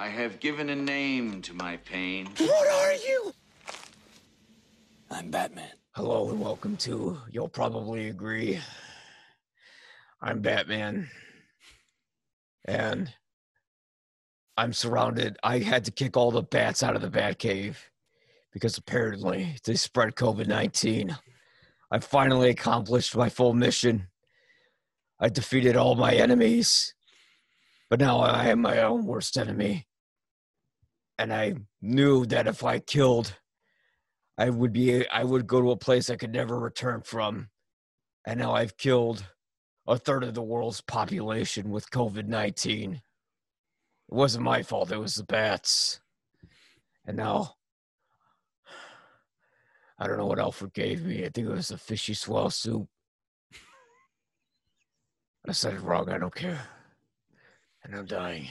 I have given a name to my pain. What are you? I'm Batman. Hello and welcome to You'll Probably Agree. I'm Batman. And I'm surrounded. I had to kick all the bats out of the Batcave because apparently they spread COVID 19. I finally accomplished my full mission. I defeated all my enemies, but now I am my own worst enemy. And I knew that if I killed, I would be I would go to a place I could never return from. And now I've killed a third of the world's population with COVID 19. It wasn't my fault, it was the bats. And now I don't know what Alfred gave me. I think it was a fishy swell soup. I said it wrong. I don't care. And I'm dying.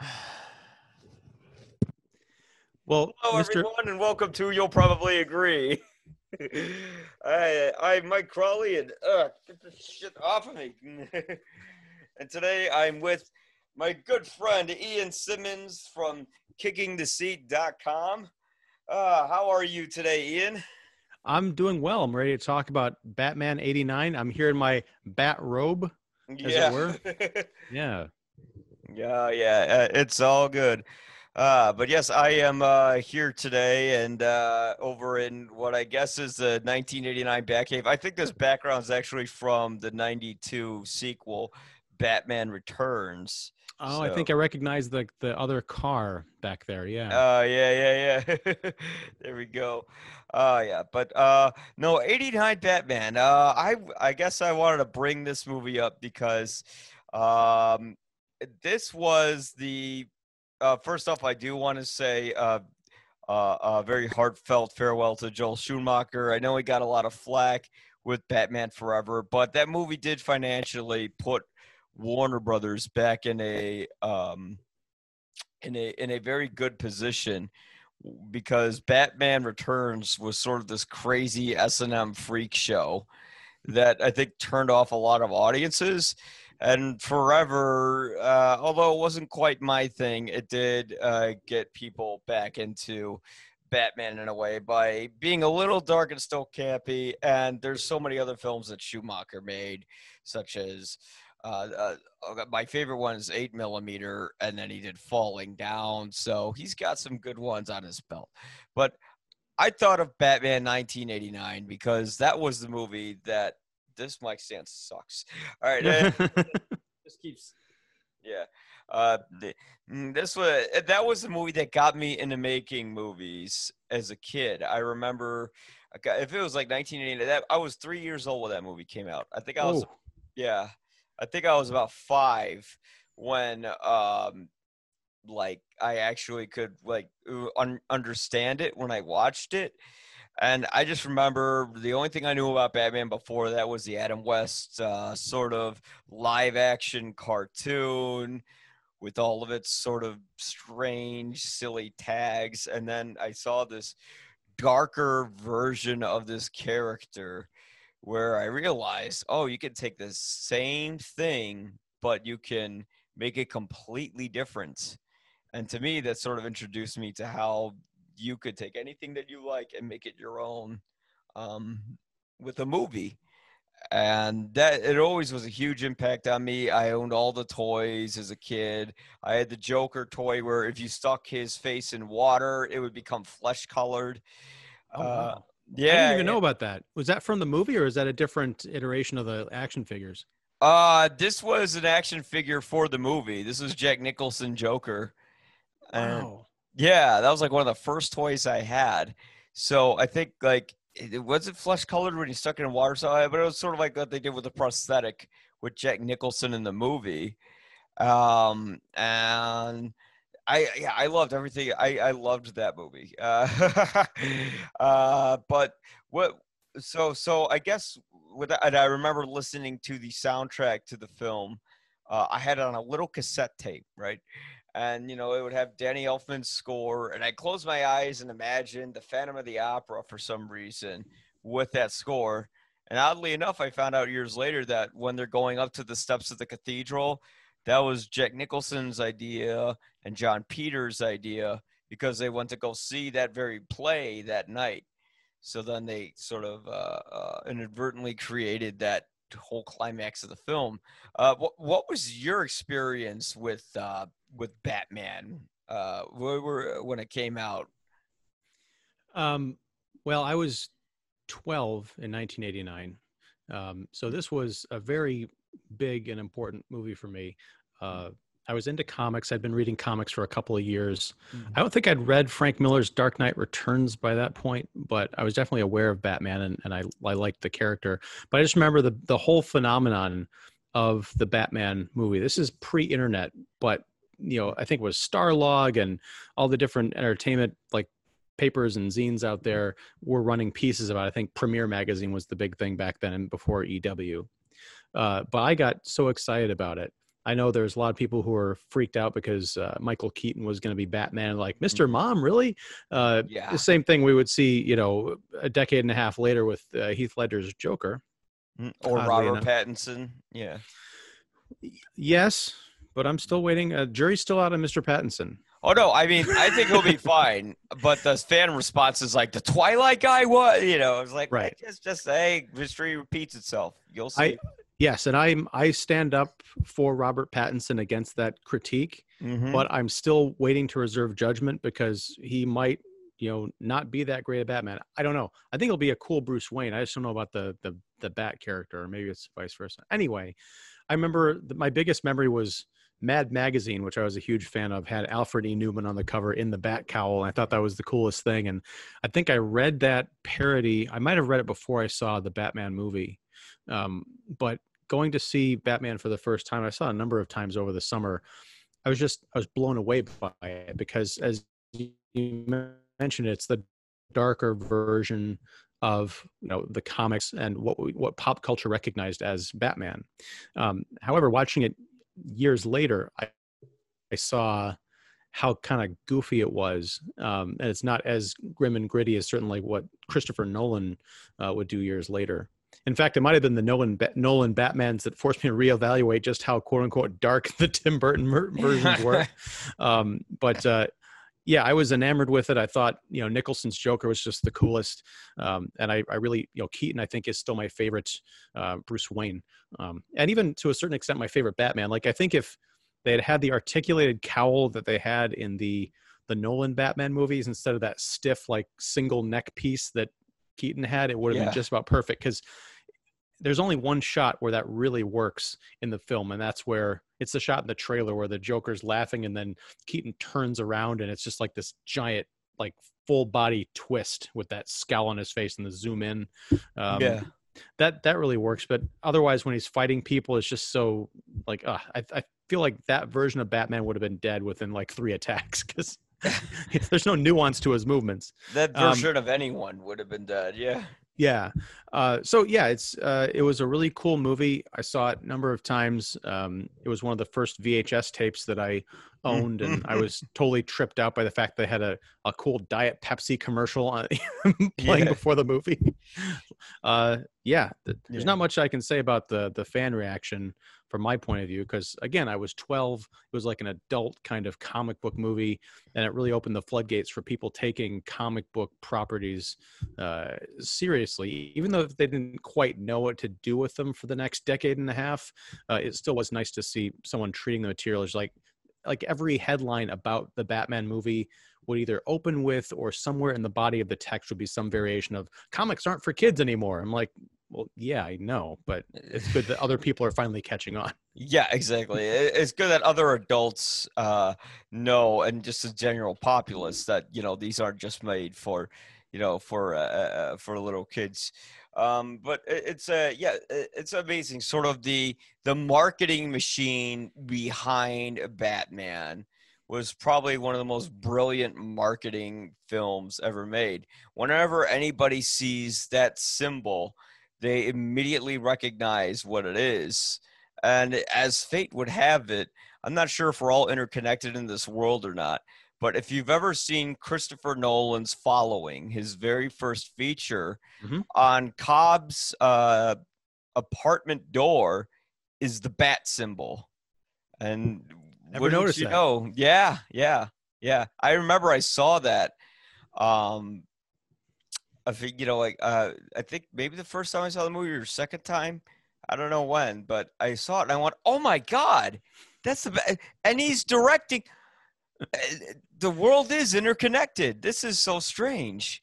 Well, Hello, Mr. everyone, and welcome to You'll Probably Agree. I, I'm Mike Crawley, and uh, get this shit off of me. and today I'm with my good friend Ian Simmons from KickingTheSeat.com. Uh, how are you today, Ian? I'm doing well. I'm ready to talk about Batman 89. I'm here in my bat robe. it were. Yeah. Yeah, yeah, uh, it's all good. Uh, but yes, I am uh, here today and uh, over in what I guess is the 1989 Batcave. I think this background is actually from the 92 sequel, Batman Returns. Oh, I think I recognize the the other car back there. Yeah. Uh, yeah, yeah, yeah. there we go. Uh, yeah, but uh, no, 89 Batman. Uh, I I guess I wanted to bring this movie up because um, this was the uh, first off, I do want to say uh, uh, a very heartfelt farewell to Joel Schumacher. I know he got a lot of flack with Batman Forever, but that movie did financially put Warner Brothers back in a um, in a in a very good position because Batman Returns was sort of this crazy S and M freak show that I think turned off a lot of audiences and forever uh, although it wasn't quite my thing it did uh, get people back into batman in a way by being a little dark and still campy and there's so many other films that schumacher made such as uh, uh, my favorite one is 8 millimeter and then he did falling down so he's got some good ones on his belt. But i thought of batman 1989 because that was the movie that this mic stand sucks. All right, just keeps. Yeah, uh, mm, this was uh, that was the movie that got me into making movies as a kid. I remember if it was like 1980, that I was three years old when that movie came out. I think I was, oh. yeah, I think I was about five when um like I actually could like un- understand it when I watched it and I just remember the only thing I knew about Batman before that was the Adam West uh, sort of live action cartoon with all of its sort of strange, silly tags. And then I saw this darker version of this character where I realized, oh, you can take the same thing, but you can make it completely different. And to me, that sort of introduced me to how you could take anything that you like and make it your own um, with a movie. And that it always was a huge impact on me. I owned all the toys as a kid. I had the joker toy where if you stuck his face in water it would become flesh colored. Oh, wow. uh, yeah i didn't even know about that. Was that from the movie or is that a different iteration of the action figures? Uh this was an action figure for the movie. This was jack nicholson joker. Wow. Yeah, that was like one of the first toys I had. So I think like it wasn't flesh colored when you stuck it in water, so but it was sort of like what they did with the prosthetic with Jack Nicholson in the movie. Um, and I yeah, I loved everything. I I loved that movie. Uh, uh, but what? So so I guess with and I remember listening to the soundtrack to the film. Uh, I had it on a little cassette tape, right? And you know it would have Danny Elfman's score, and I close my eyes and imagine the Phantom of the Opera for some reason with that score. And oddly enough, I found out years later that when they're going up to the steps of the cathedral, that was Jack Nicholson's idea and Jon Peters' idea because they went to go see that very play that night. So then they sort of uh, uh, inadvertently created that whole climax of the film. Uh, what, what was your experience with uh, with Batman uh, when it came out? Um, well, I was 12 in 1989. Um, so this was a very big and important movie for me. I was into comics. I'd been reading comics for a couple of years. Mm-hmm. I don't think I'd read Frank Miller's Dark Knight Returns by that point, but I was definitely aware of Batman and, and I, I liked the character. But I just remember the, the whole phenomenon of the Batman movie. This is pre internet, but you know, I think it was Starlog and all the different entertainment like papers and zines out there were running pieces about. It. I think Premiere Magazine was the big thing back then and before EW. Uh, but I got so excited about it. I know there's a lot of people who are freaked out because uh, Michael Keaton was going to be Batman. Like, Mr. Mm-hmm. Mom, really? Uh, yeah. The same thing we would see, you know, a decade and a half later with uh, Heath Ledger's Joker, mm, or Robert enough. Pattinson. Yeah. Yes, but I'm still waiting. Uh, jury's still out on Mr. Pattinson. Oh no, I mean I think he'll be fine. But the fan response is like the Twilight guy. What you know? It's like right. Just just hey, history repeats itself. You'll see. I, yes, and I'm I stand up for Robert Pattinson against that critique, mm-hmm. but I'm still waiting to reserve judgment because he might you know not be that great a Batman. I don't know. I think he'll be a cool Bruce Wayne. I just don't know about the the the Bat character, or maybe it's vice versa. Anyway, I remember the, my biggest memory was Mad Magazine, which I was a huge fan of, had Alfred E. Neuman on the cover in the bat cowl. And I thought that was the coolest thing. And I think I read that parody. I might have read it before I saw the Batman movie. Um, but going to see Batman for the first time, I saw a number of times over the summer. I was just I was blown away by it because, as you mentioned, it's the darker version of you know the comics and what what pop culture recognized as Batman. Um, however, watching it years later, I, I saw how kind of goofy it was, um, and it's not as grim and gritty as certainly what Christopher Nolan uh, would do years later. In fact, it might have been the Nolan Nolan Batmans that forced me to reevaluate just how quote unquote dark the Tim Burton versions were. um, but uh, yeah, I was enamored with it. I thought, you know, Nicholson's Joker was just the coolest. Um, and I, I, really, you know, Keaton, I think, is still my favorite uh, Bruce Wayne. Um, and even to a certain extent, my favorite Batman. Like, I think if they had had the articulated cowl that they had in the the Nolan Batman movies instead of that stiff, like, single neck piece that Keaton had, it would have yeah. been just about perfect. Because there's only one shot where that really works in the film, and that's where it's the shot in the trailer where the Joker's laughing and then Keaton turns around and it's just like this giant, like full body twist with that scowl on his face and the zoom in. Um, yeah. That that really works, but otherwise, when he's fighting people, it's just so like uh, I I feel like that version of Batman would have been dead within like three attacks because there's no nuance to his movements. That um, version um, of anyone would have been dead. Yeah. Yeah. Uh, so yeah, it's uh, it was a really cool movie. I saw it a number of times. Um, it was one of the first VHS tapes that I owned, and I was totally tripped out by the fact they had a, a cool Diet Pepsi commercial on, playing yeah. before the movie. Uh, yeah, there's yeah. not much I can say about the the fan reaction from my point of view because again i was 12 it was like an adult kind of comic book movie and it really opened the floodgates for people taking comic book properties uh, seriously even though they didn't quite know what to do with them for the next decade and a half uh, it still was nice to see someone treating the material as like like every headline about the batman movie would either open with or somewhere in the body of the text would be some variation of comics aren't for kids anymore i'm like well, yeah, I know, but it's good that other people are finally catching on. Yeah, exactly. It's good that other adults uh, know, and just the general populace, that you know these aren't just made for, you know, for uh, uh for little kids. Um, but it's a yeah, it's amazing. Sort of the the marketing machine behind Batman was probably one of the most brilliant marketing films ever made. Whenever anybody sees that symbol they immediately recognize what it is. And as fate would have it, I'm not sure if we're all interconnected in this world or not, but if you've ever seen Christopher Nolan's Following, his very first feature, mm-hmm. on Cobb's uh, apartment door is the bat symbol. And Never noticed you that. know? Yeah, yeah, yeah. I remember I saw that. Um, I think you know, like uh, I think maybe the first time I saw the movie or second time, I don't know when, but I saw it and I went, "Oh my god, that's the be-. and he's directing." The world is interconnected. This is so strange.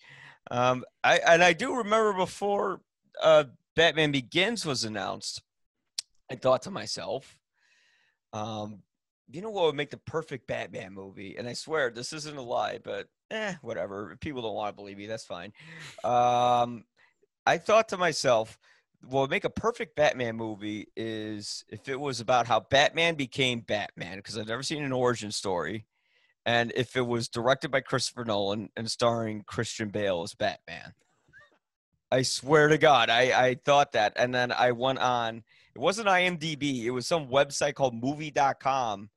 Um, I and I do remember before uh, Batman Begins was announced, I thought to myself, um, you know what would make the perfect Batman movie? And I swear this isn't a lie, but eh, whatever. If people don't want to believe me, that's fine. Um, I thought to myself, what would make a perfect Batman movie is if it was about how Batman became Batman, because I've never seen an origin story, and if it was directed by Christopher Nolan and starring Christian Bale as Batman. I swear to God, I, I thought that. And then I went on, it wasn't IMDb, it was some website called movie.com.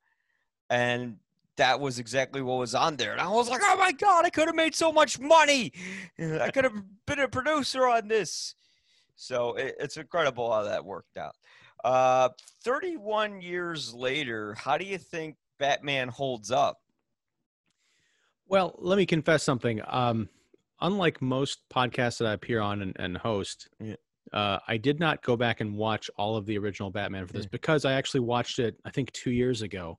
And that was exactly what was on there. And I was like, oh my God, I could have made so much money. I could have been a producer on this. So it, it's incredible how that worked out. Uh, 31 years later, how do you think Batman holds up? Well, let me confess something. Um, unlike most podcasts that I appear on and, and host, Yeah. uh, I did not go back and watch all of the original Batman for this Yeah. because I actually watched it, I think, two years ago,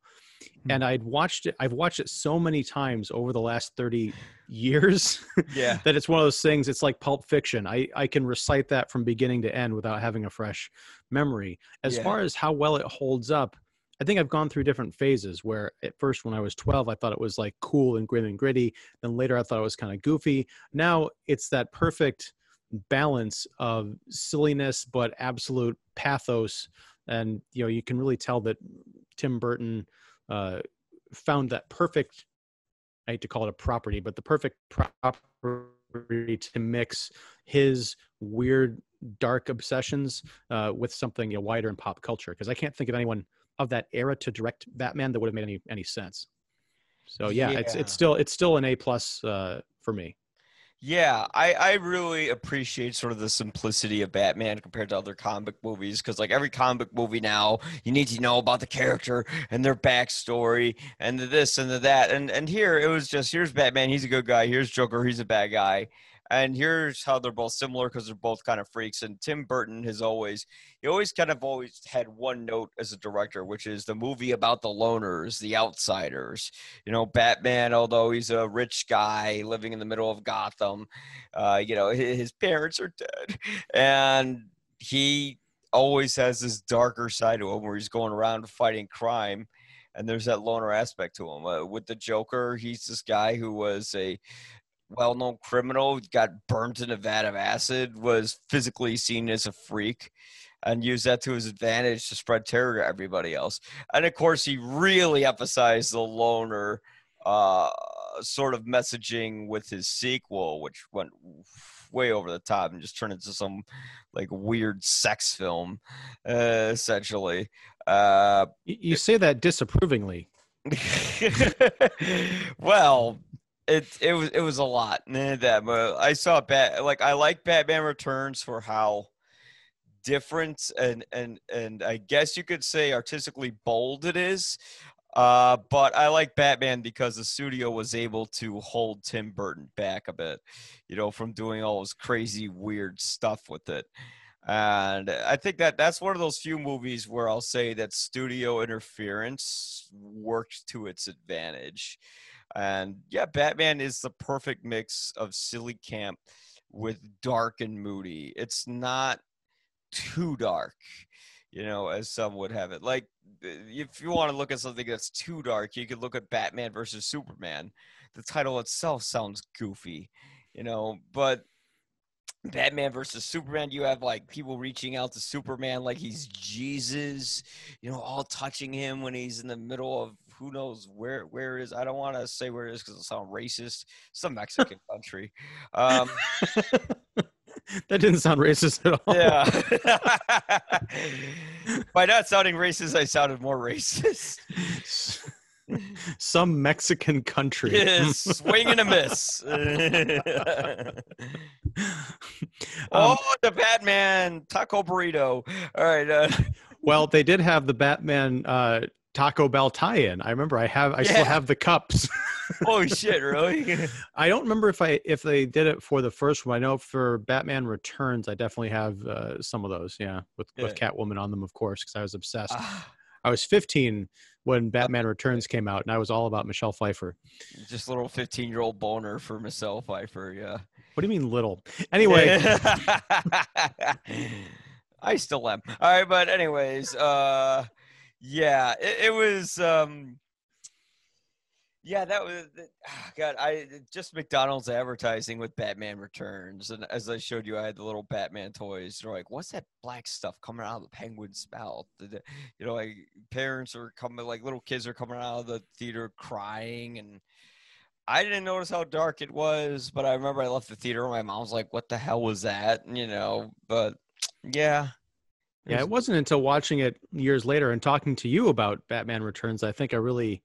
Hmm. and I'd watched it. I've watched it so many times over the last thirty years Yeah. that it's one of those things. It's like Pulp Fiction. I I can recite that from beginning to end without having a fresh memory. As Yeah. far as how well it holds up, I think I've gone through different phases where at first when I was 12, I thought it was like cool and grim and gritty. Then later I thought it was kind of goofy. Now it's that perfect balance of silliness but absolute pathos. And you know, you can really tell that Tim Burton uh, found that perfect I hate to call it a property, but the perfect property to mix his weird dark obsessions uh, with something you know, wider in pop culture. Because I can't think of anyone of that era to direct Batman that would have made any any sense. So yeah, it's it's still it's still an A plus uh, for me. Yeah, I, I really appreciate sort of the simplicity of Batman compared to other comic movies because, like, every comic movie now, you need to know about the character and their backstory and the this and the that. And and here it was just here's Batman, he's a good guy. Here's Joker, he's a bad guy. And here's how they're both similar because they're both kind of freaks. And Tim Burton has always he always kind of always had one note as a director, which is the movie about the loners, the outsiders you know batman although he's a rich guy living in the middle of gotham uh, you know his, parents are dead and he always has this darker side to him where he's going around fighting crime and there's that loner aspect to him uh, with the joker he's this guy who was a well-known criminal got burnt in a vat of acid was physically seen as a freak and used that to his advantage to spread terror to everybody else and of course he really emphasized the loner uh, sort of messaging with his sequel which went way over the top and just turned into some like weird sex film uh, essentially uh, You, you say that disapprovingly. well, it it was it was a lot. eh, That I saw Bat like I like Batman Returns for how different and and and I guess you could say artistically bold it is. Uh, but I like Batman because the studio was able to hold Tim Burton back a bit, you know, from doing all this crazy weird stuff with it. And I think that that's one of those few movies where I'll say that studio interference worked to its advantage. And yeah, Batman is the perfect mix of silly camp with dark and moody. It's not too dark, you know, as some would have it. Like, if you want to look at something that's too dark, you could look at Batman versus Superman. The title itself sounds goofy, you know, but Batman versus Superman, you have like people reaching out to Superman like he's Jesus, you know, all touching him when he's in the middle of who knows where where it is. I don't want to say where it is because it sounds racist. Some Mexican country. Um, that didn't sound racist at all. yeah. By not sounding racist, I sounded more racist. Some Mexican country. Yes, swing and a miss. Um, oh, the Batman taco burrito. All right. Uh, well, they did have the Batman uh, Taco Bell tie-in. I remember I have I still have the cups. oh shit! Really? I don't remember if I if they did it for the first one. I know for Batman Returns, I definitely have uh, some of those. Yeah, with with Catwoman on them, of course, because I was obsessed. Ah, I was 15 when Batman Returns came out, and I was all about Michelle Pfeiffer. just a little fifteen-year-old boner for Michelle Pfeiffer. Yeah. What do you mean little? Anyway, I still am. All right, but anyways, uh, yeah, it, it was. Um, yeah, that was ah, God. I just McDonald's advertising with Batman Returns, and as I showed you, I had the little Batman toys. They're like, "What's that black stuff coming out of the penguin's mouth?" The- You know, like parents are coming, like little kids are coming out of the theater crying, and I didn't notice how dark it was, but I remember I left the theater, and my mom was like, "What the hell was that?" You know, but yeah, yeah, it wasn't until watching it years later and talking to you about Batman Returns, I think I really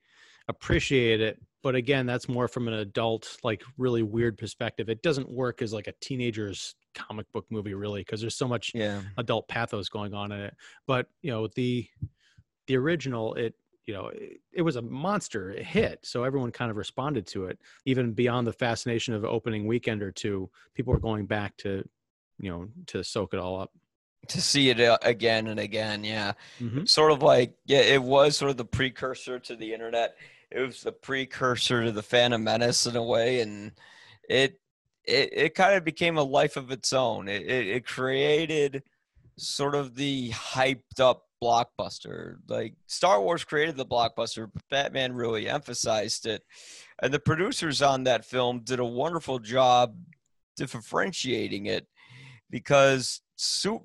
appreciated it. But again, that's more from an adult, like really weird perspective. It doesn't work as like a teenager's comic book movie, really, because there's so much yeah, adult pathos going on in it. But you know, the the original, it you know, it, it was a monster it hit, so everyone kind of responded to it, even beyond the fascination of opening weekend or two. People were going back to, you know, to soak it all up. To see it uh, again and again, yeah. Mhm. sort of like yeah it was sort of the precursor to the internet it was the precursor to the phantom menace in a way and it it, it kind of became a life of its own it, it, it created sort of the hyped up blockbuster like star wars created the blockbuster but batman really emphasized it and the producers on that film did a wonderful job differentiating it because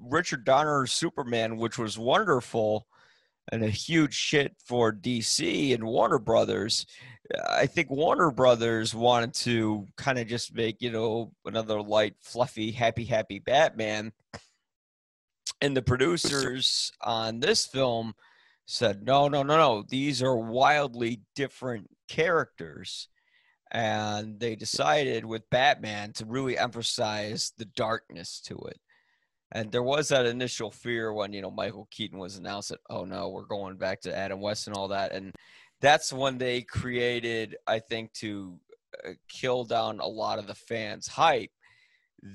Richard Donner's Superman, which was wonderful and a huge hit for DC and Warner Brothers, I think Warner Brothers wanted to kind of just make, you know, another light, fluffy, happy, happy Batman. And the producers on this film said, no, no, no, no. These are wildly different characters. And they decided with Batman to really emphasize the darkness to it. And there was that initial fear when, you know, Michael Keaton was announced that, oh no, we're going back to Adam West and all that. And that's when they created, I think, to uh, kill down a lot of the fans' hype,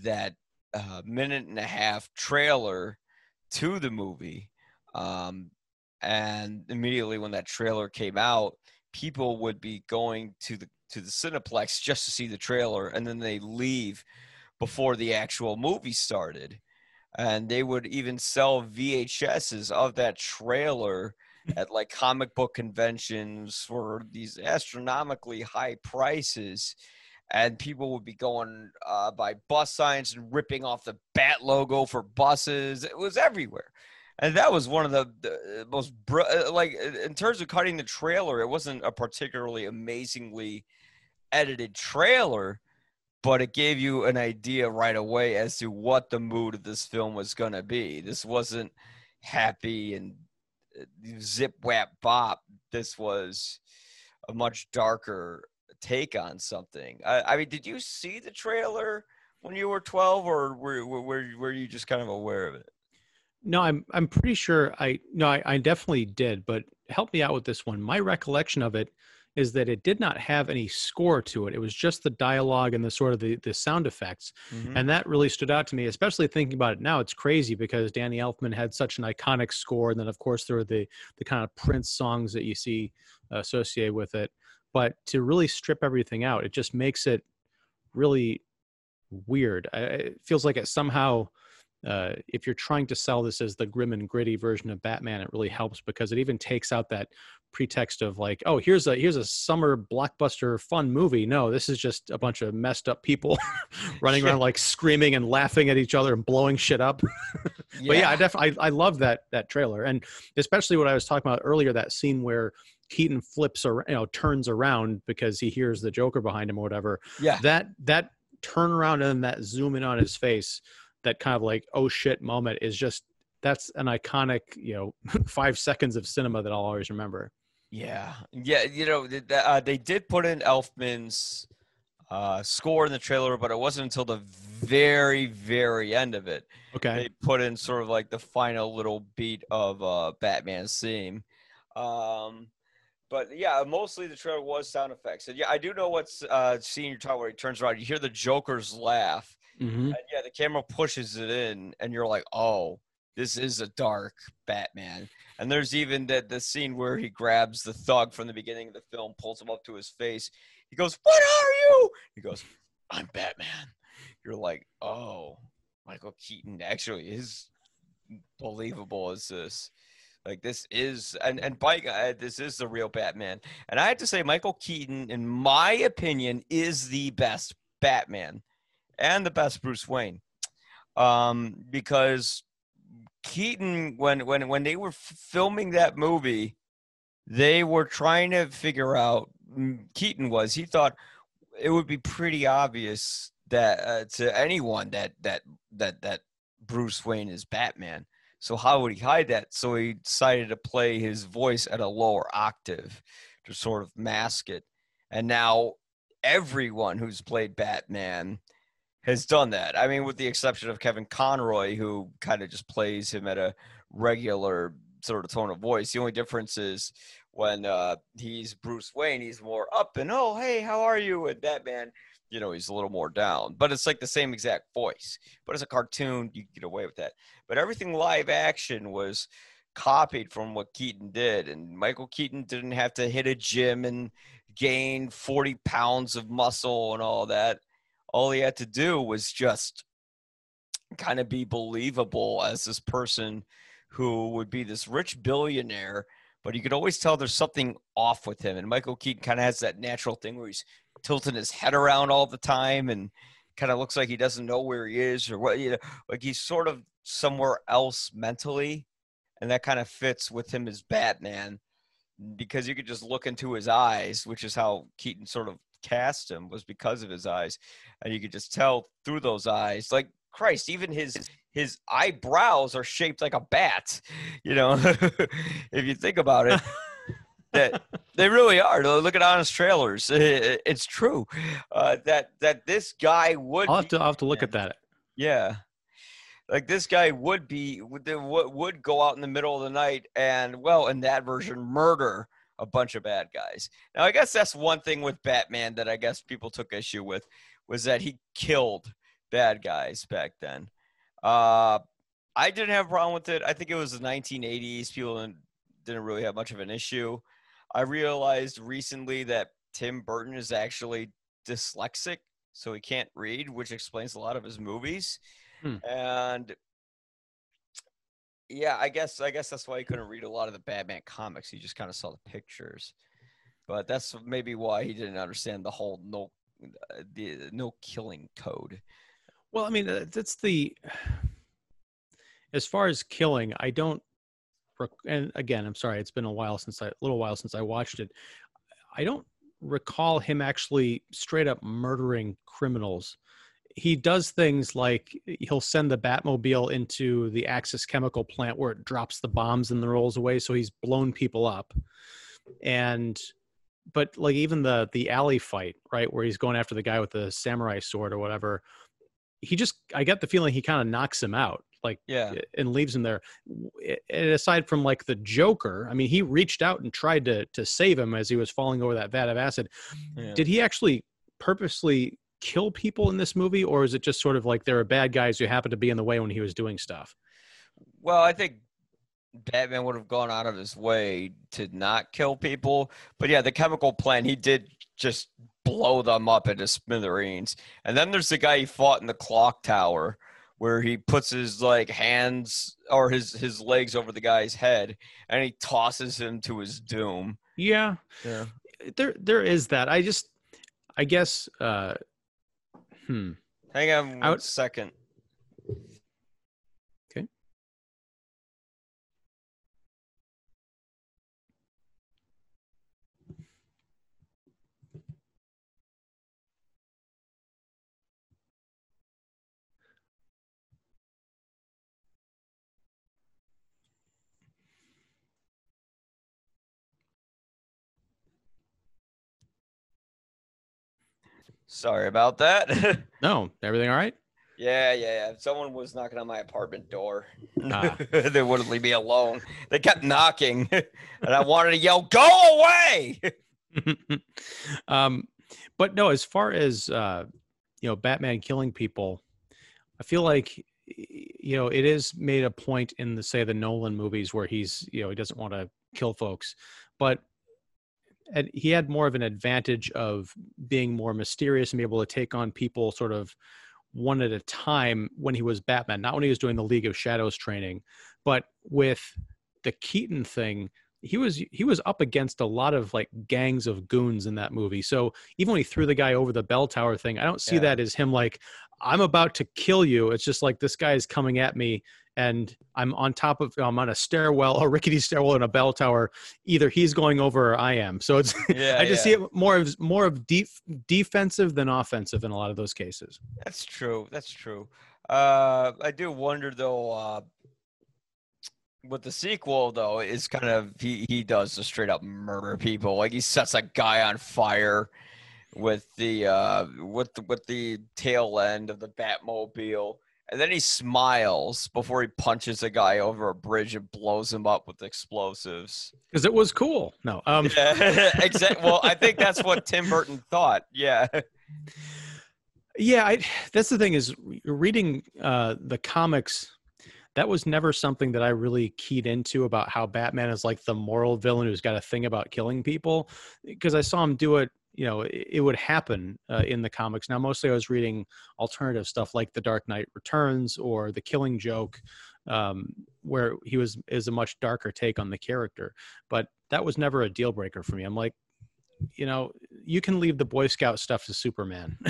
that uh, minute and a half trailer to the movie. Um, and immediately when that trailer came out, people would be going to the to the Cineplex just to see the trailer, and then they leave before the actual movie started and they would even sell VHSs of that trailer at like comic book conventions for these astronomically high prices. And people would be going uh, by bus signs and ripping off the bat logo for buses. It was everywhere. And that was one of the, the most, br- uh, like, in terms of cutting the trailer, it wasn't a particularly amazingly edited trailer but it gave you an idea right away as to what the mood of this film was going to be. This wasn't happy and uh, zip whap bop. This was a much darker take on something. I, I mean, did you see the trailer when you were 12 or were, were, were, you just kind of aware of it? No, I'm I'm pretty sure I no I, I definitely did, but help me out with this one. My recollection of it is that it did not have any score to it. It was just the dialogue and the sort of the, the sound effects. Mm-hmm. And that really stood out to me, especially thinking about it now. It's crazy because Danny Elfman had such an iconic score. And then of course there were the the kind of Prince songs that you see associated with it. But to really strip everything out, it just makes it really weird. I- It feels like it somehow uh, if you're trying to sell this as the grim and gritty version of Batman, it really helps because it even takes out that pretext of like, oh, here's a here's a summer blockbuster fun movie. No, this is just a bunch of messed up people running around like screaming and laughing at each other and blowing shit up. But yeah, I definitely I, I love that that trailer, and especially what I was talking about earlier, that scene where Keaton flips or you know turns around because he hears the Joker behind him or whatever. yeah. That that turnaround and that zoom in on his face, that kind of like oh shit moment is just that's an iconic you know five seconds of cinema that I'll always remember. Yeah, yeah. You know, uh, they did put in Elfman's uh, score in the trailer, but it wasn't until the very, very end of it Okay. they put in sort of like the final little beat of uh, Batman's theme. Um, but yeah, mostly the trailer was sound effects. And yeah, I do know what's uh scene you're talking where he turns around, you hear the Joker's laugh, Mhm. and yeah, the camera pushes it in, and you're like, oh, this is a dark Batman. And there's even the the scene where he grabs the thug from the beginning of the film, pulls him up to his face. He goes, "What are you?" He goes, "I'm Batman." You're like, oh, Michael Keaton actually is believable as this. Like this is and and by God, this is the real Batman. And I have to say, Michael Keaton, in my opinion, is the best Batman and the best Bruce Wayne. Um, because Keaton, when when when they were f- filming that movie, they were trying to figure out. mm, Keaton was he thought it would be pretty obvious that uh, to anyone that that that that Bruce Wayne is Batman. So how would he hide that? So he decided to play his voice at a lower octave to sort of mask it. And now everyone who's played Batman has done that. I mean, with the exception of Kevin Conroy, who kind of just plays him at a regular sort of tone of voice. The only difference is when uh, he's Bruce Wayne, he's more up and oh, hey, how are you? And Batman, you know, he's a little more down. But it's like the same exact voice. But as a cartoon, you get away with that. But everything live action was copied from what Keaton did. And Michael Keaton didn't have to hit a gym and gain 40 pounds of muscle and all that. All he had to do was just kind of be believable as this person who would be this rich billionaire, but you could always tell there's something off with him. And Michael Keaton kind of has that natural thing where he's tilting his head around all the time and kind of looks like he doesn't know where he is or what, you know, like he's sort of somewhere else mentally. And that kind of fits with him as Batman because you could just look into his eyes, which is how Keaton sort of cast him was because of his eyes. And you could just tell through those eyes, like Christ, even his his eyebrows are shaped like a bat. You know, if you think about it, that they really are. Look at honest trailers; it's true uh, that that this guy would. I'll have to I'll have to look at that. yeah. Like this guy would be would would would go out in the middle of the night and well in that version murder a bunch of bad guys. Now I guess that's one thing with Batman that I guess people took issue with was that he killed bad guys back then. Uh I didn't have a problem with it. I think it was the 1980s. People didn't, didn't really have much of an issue. I realized recently that Tim Burton is actually dyslexic, so he can't read, which explains a lot of his movies. Hmm. And yeah, I guess I guess that's why he couldn't read a lot of the Batman comics. He just kind of saw the pictures. But that's maybe why he didn't understand the whole no uh, the no killing code. Well, I mean, uh, that's the as far as killing, I don't. And again, I'm sorry, it's been a while since I, a little while since I watched it. I don't recall him actually straight up murdering criminals. He does things like he'll send the Batmobile into the Axis chemical plant where it drops the bombs and then rolls away. So he's blown people up. And, but like even the the alley fight, right, where he's going after the guy with the samurai sword or whatever, he just I get the feeling he kind of knocks him out, like Yeah. Eh, and leaves him there. Eh, and aside from like the Joker, I mean, he reached out and tried to to save him as he was falling over that vat of acid. yeah. Did he actually purposely kill people in this movie, or is it just sort of like there are bad guys who happen to be in the way when he was doing stuff? Well, I think Batman would have gone out of his way to not kill people. But yeah, the chemical plant, he did just blow them up into smithereens. And then there's the guy he fought in the clock tower where he puts his like hands or his his legs over the guy's head and he tosses him to his doom. Yeah, Yeah. there there is that. I just, I guess. uh Hmm. Hang on one would- second. Sorry about that. No, everything all right? Yeah, yeah, yeah. If someone was knocking on my apartment door. Ah. they wouldn't leave me alone. They kept knocking, and I wanted to yell, "Go away!" um, but no, as far as uh, you know, Batman killing people, I feel like you know it is made a point in the say the Nolan movies where he's you know he doesn't want to kill folks, but he had more of an advantage of being more mysterious and be able to take on people sort of one at a time when he was Batman, not when he was doing the League of Shadows training, but with the Keaton thing, he was he was up against a lot of like gangs of goons in that movie. So even when he threw the guy over the bell tower thing, I don't see Yeah. that as him like I'm about to kill you. It's just like this guy is coming at me and I'm on top of I'm on a stairwell, a rickety stairwell in a bell tower. Either he's going over or I am. So it's Yeah, I just yeah. see it more of more of deep defensive than offensive in a lot of those cases. That's true. That's true. Uh, I do wonder though. Uh, with the sequel though, is kind of he he does just straight up murder people. Like he sets a guy on fire with the uh with the, with the tail end of the Batmobile. And then he smiles before he punches a guy over a bridge and blows him up with explosives. Because it was cool. No. Um Yeah, exactly. Well, I think that's what Tim Burton thought. Yeah. Yeah, I, that's the thing is reading uh, the comics. That was never something that I really keyed into about how Batman is like the moral villain who's got a thing about killing people, because I saw him do it. You know, it, it would happen uh, in the comics. Now, mostly I was reading alternative stuff like The Dark Knight Returns or The Killing Joke, um, where he was is a much darker take on the character. But that was never a deal breaker for me. I'm like, you know, you can leave the Boy Scout stuff to Superman.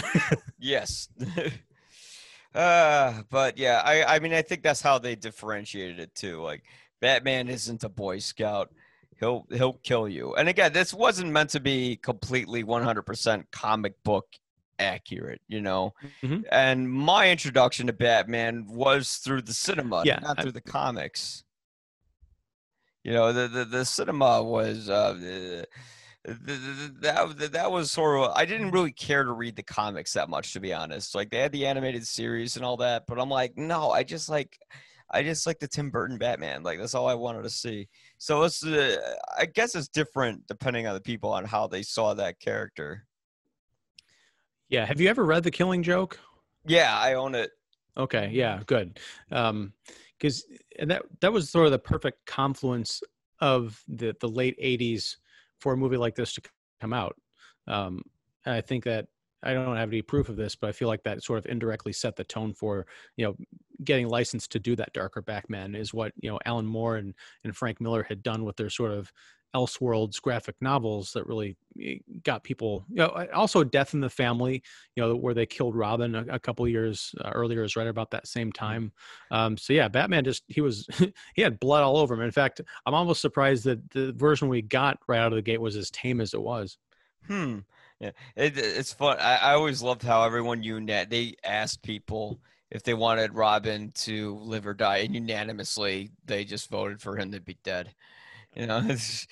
Yes. uh, but yeah, I, I mean, I think that's how they differentiated it too. Like, Batman isn't a Boy Scout. He'll he'll kill you. And again, this wasn't meant to be completely 100% comic book accurate, you know. Mhm. And my introduction to Batman was through the cinema, Yeah, not through the comics. You know, the the, the cinema was uh, the, the, the, that that was sort of I didn't really care to read the comics that much to be honest. Like they had the animated series and all that, but I'm like, no, I just like I just like the Tim Burton Batman. Like that's all I wanted to see. So it's uh, I guess it's different depending on the people on how they saw that character. Yeah. Have you ever read The Killing Joke? Yeah, I own it. Okay. Yeah. Good. Um, because and that that was sort of the perfect confluence of the the late '80s for a movie like this to come out. Um, and I think that I don't have any proof of this, but I feel like that sort of indirectly set the tone for you know getting licensed to do that darker Batman is what you know Alan Moore and and Frank Miller had done with their sort of Elseworlds graphic novels that really eh, got people. You know, also Death in the Family, you know, where they killed Robin a, a couple years uh, earlier is right about that same time. Um, so yeah, Batman just he was he had blood all over him. In fact, I'm almost surprised that the version we got right out of the gate was as tame as it was. Hmm. Yeah, it, it's fun. I, I always loved how everyone unet they asked people if they wanted Robin to live or die, and unanimously they just voted for him to be dead. You know, it's,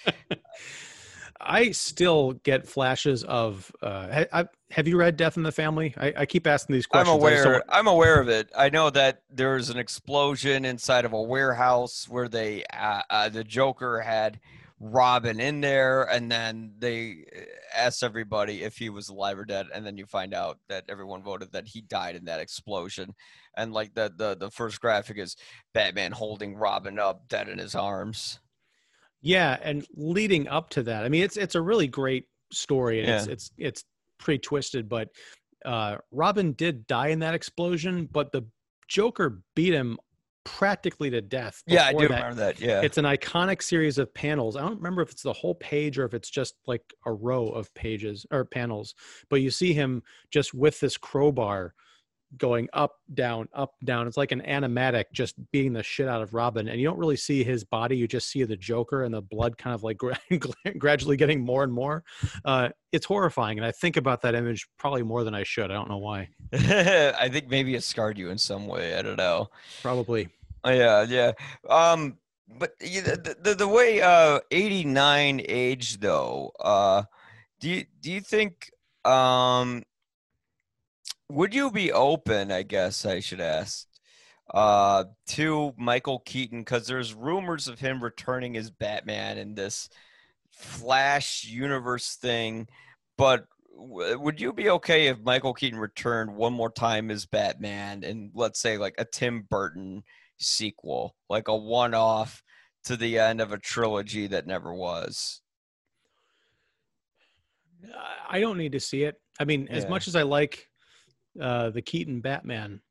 I still get flashes of. Uh, ha- I, have you read Death in the Family? I, I keep asking these questions. I just don't aware. I'm aware of it. I know that there's an explosion inside of a warehouse where they, uh, uh, the Joker had Robin in there, and then they uh, asked everybody if he was alive or dead, and then you find out that everyone voted that he died in that explosion, and like the the the first graphic is Batman holding Robin up, dead in his arms. Yeah, and leading up to that, I mean, it's it's a really great story, and it's it's it's pretty twisted. But uh, Robin did die in that explosion, but the Joker beat him practically to death. Yeah, I do that. remember that. Yeah, It's an iconic series of panels. I don't remember if it's the whole page or if it's just like a row of pages or panels, but you see him just with this crowbar going up, down, up, down. It's like an animatic just beating the shit out of Robin. And you don't really see his body. You just see the Joker and the blood kind of like gra- gradually getting more and more. Uh, it's horrifying. And I think about that image probably more than I should. I don't know why. I think maybe it scarred you in some way. I don't know. Probably. Oh, yeah, yeah. Um, but the, the the way uh 89 aged though, uh, do you do you think um would you be open? I guess I should ask uh, to Michael Keaton because there's rumors of him returning as Batman in this Flash universe thing. But w- would you be okay if Michael Keaton returned one more time as Batman and let's say like a Tim Burton sequel, like a one off to the end of a trilogy that never was? I don't need to see it. I mean, as much as I like uh, the Keaton Batman,